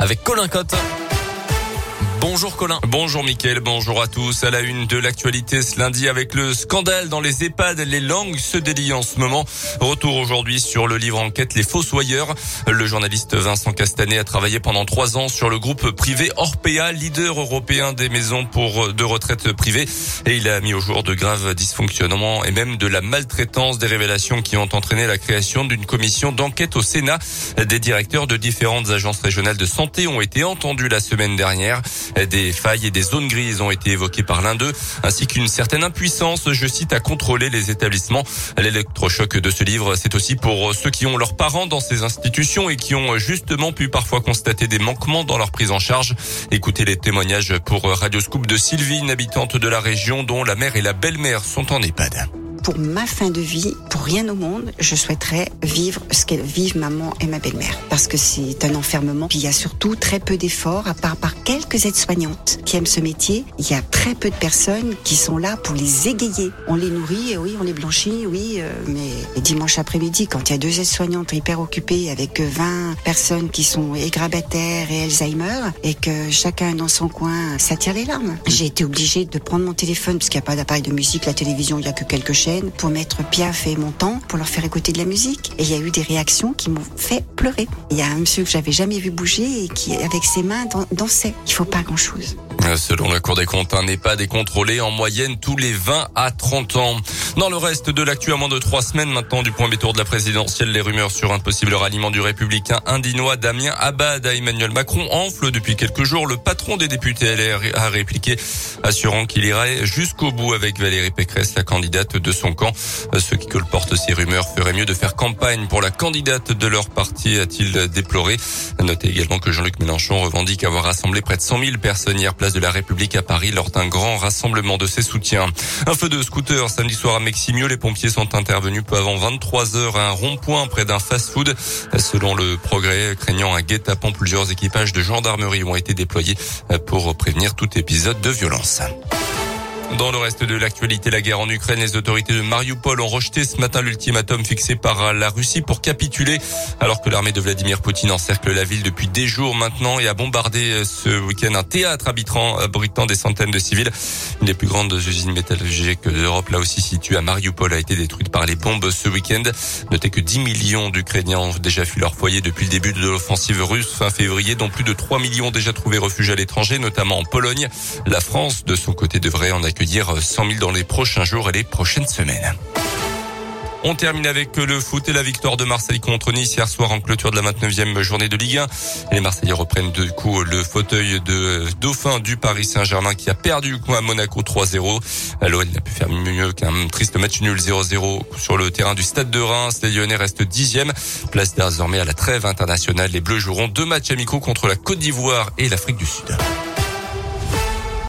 avec Colin Cotte. Bonjour Colin. Bonjour Mickaël, bonjour à tous. À la une de l'actualité ce lundi avec le scandale dans les EHPAD, les langues se délient en ce moment. Retour aujourd'hui sur le livre enquête Les Fossoyeurs. Le journaliste Vincent Castanet a travaillé pendant trois ans sur le groupe privé Orpea, leader européen des maisons pour de retraite privées. Et il a mis au jour de graves dysfonctionnements et même de la maltraitance des révélations qui ont entraîné la création d'une commission d'enquête au Sénat. Des directeurs de différentes agences régionales de santé ont été entendus la semaine dernière. Des failles et des zones grises ont été évoquées par l'un d'eux, ainsi qu'une certaine impuissance, je cite, à contrôler les établissements. L'électrochoc de ce livre, c'est aussi pour ceux qui ont leurs parents dans ces institutions et qui ont justement pu parfois constater des manquements dans leur prise en charge. Écoutez les témoignages pour Radio Scoop de Sylvie, une habitante de la région dont la mère et la belle-mère sont en EHPAD pour ma fin de vie, pour rien au monde, je souhaiterais vivre ce qu'elles vivent maman et ma belle-mère. Parce que c'est un enfermement. Puis il y a surtout très peu d'efforts, à part par quelques aides-soignantes qui aiment ce métier. Il y a très peu de personnes qui sont là pour les égayer. On les nourrit, oui, on les blanchit, oui, euh, mais dimanche après-midi, quand il y a deux aides-soignantes hyper occupées avec 20 personnes qui sont égrabataires et Alzheimer, et que chacun dans son coin, ça tire les larmes. J'ai été obligée de prendre mon téléphone parce qu'il n'y a pas d'appareil de musique, la télévision, il n'y a que quelques chaînes pour mettre Piaf et Montant pour leur faire écouter de la musique. Et il y a eu des réactions qui m'ont fait pleurer. Il y a un monsieur que j'avais jamais vu bouger et qui, avec ses mains, dansait. Il faut pas grand chose. Selon la Cour des comptes, un pas décontrôlé en moyenne tous les 20 à 30 ans. Dans le reste de l'actu, à moins de trois semaines maintenant du point B tour de la présidentielle, les rumeurs sur un possible ralliement du républicain indinois Damien Abad à Emmanuel Macron enflent depuis quelques jours. Le patron des députés LR a répliqué, assurant qu'il irait jusqu'au bout avec Valérie Pécresse, la candidate de son camp. Ceux qui colportent ces rumeurs feraient mieux de faire campagne pour la candidate de leur parti, a-t-il déploré. Notez également que Jean-Luc Mélenchon revendique avoir rassemblé près de 100 000 personnes hier place de la République à Paris lors d'un grand rassemblement de ses soutiens. Un feu de scooter samedi soir à Meximio. Les pompiers sont intervenus peu avant 23 heures à un rond-point près d'un fast-food. Selon le progrès, craignant un guet-apens, plusieurs équipages de gendarmerie ont été déployés pour prévenir tout épisode de violence. Dans le reste de l'actualité, la guerre en Ukraine, les autorités de Mariupol ont rejeté ce matin l'ultimatum fixé par la Russie pour capituler, alors que l'armée de Vladimir Poutine encercle la ville depuis des jours maintenant et a bombardé ce week-end un théâtre abritant des centaines de civils. Une des plus grandes usines métallurgiques d'Europe, là aussi située à Mariupol, a été détruite par les bombes ce week-end. Notez que 10 millions d'Ukrainiens ont déjà fui leur foyer depuis le début de l'offensive russe fin février, dont plus de 3 millions ont déjà trouvé refuge à l'étranger, notamment en Pologne. La France, de son côté, devrait en accueillir dire 100 000 dans les prochains jours et les prochaines semaines. On termine avec le foot et la victoire de Marseille contre Nice hier soir en clôture de la 29e journée de Ligue 1. les Marseillais reprennent du coup le fauteuil de dauphin du Paris Saint-Germain qui a perdu coup à Monaco 3-0. L'OL n'a pu faire mieux qu'un triste match nul 0-0 sur le terrain du Stade de Reims. Les Lyonnais restent dixième. Place désormais à la trêve internationale. Les Bleus joueront deux matchs amicaux contre la Côte d'Ivoire et l'Afrique du Sud.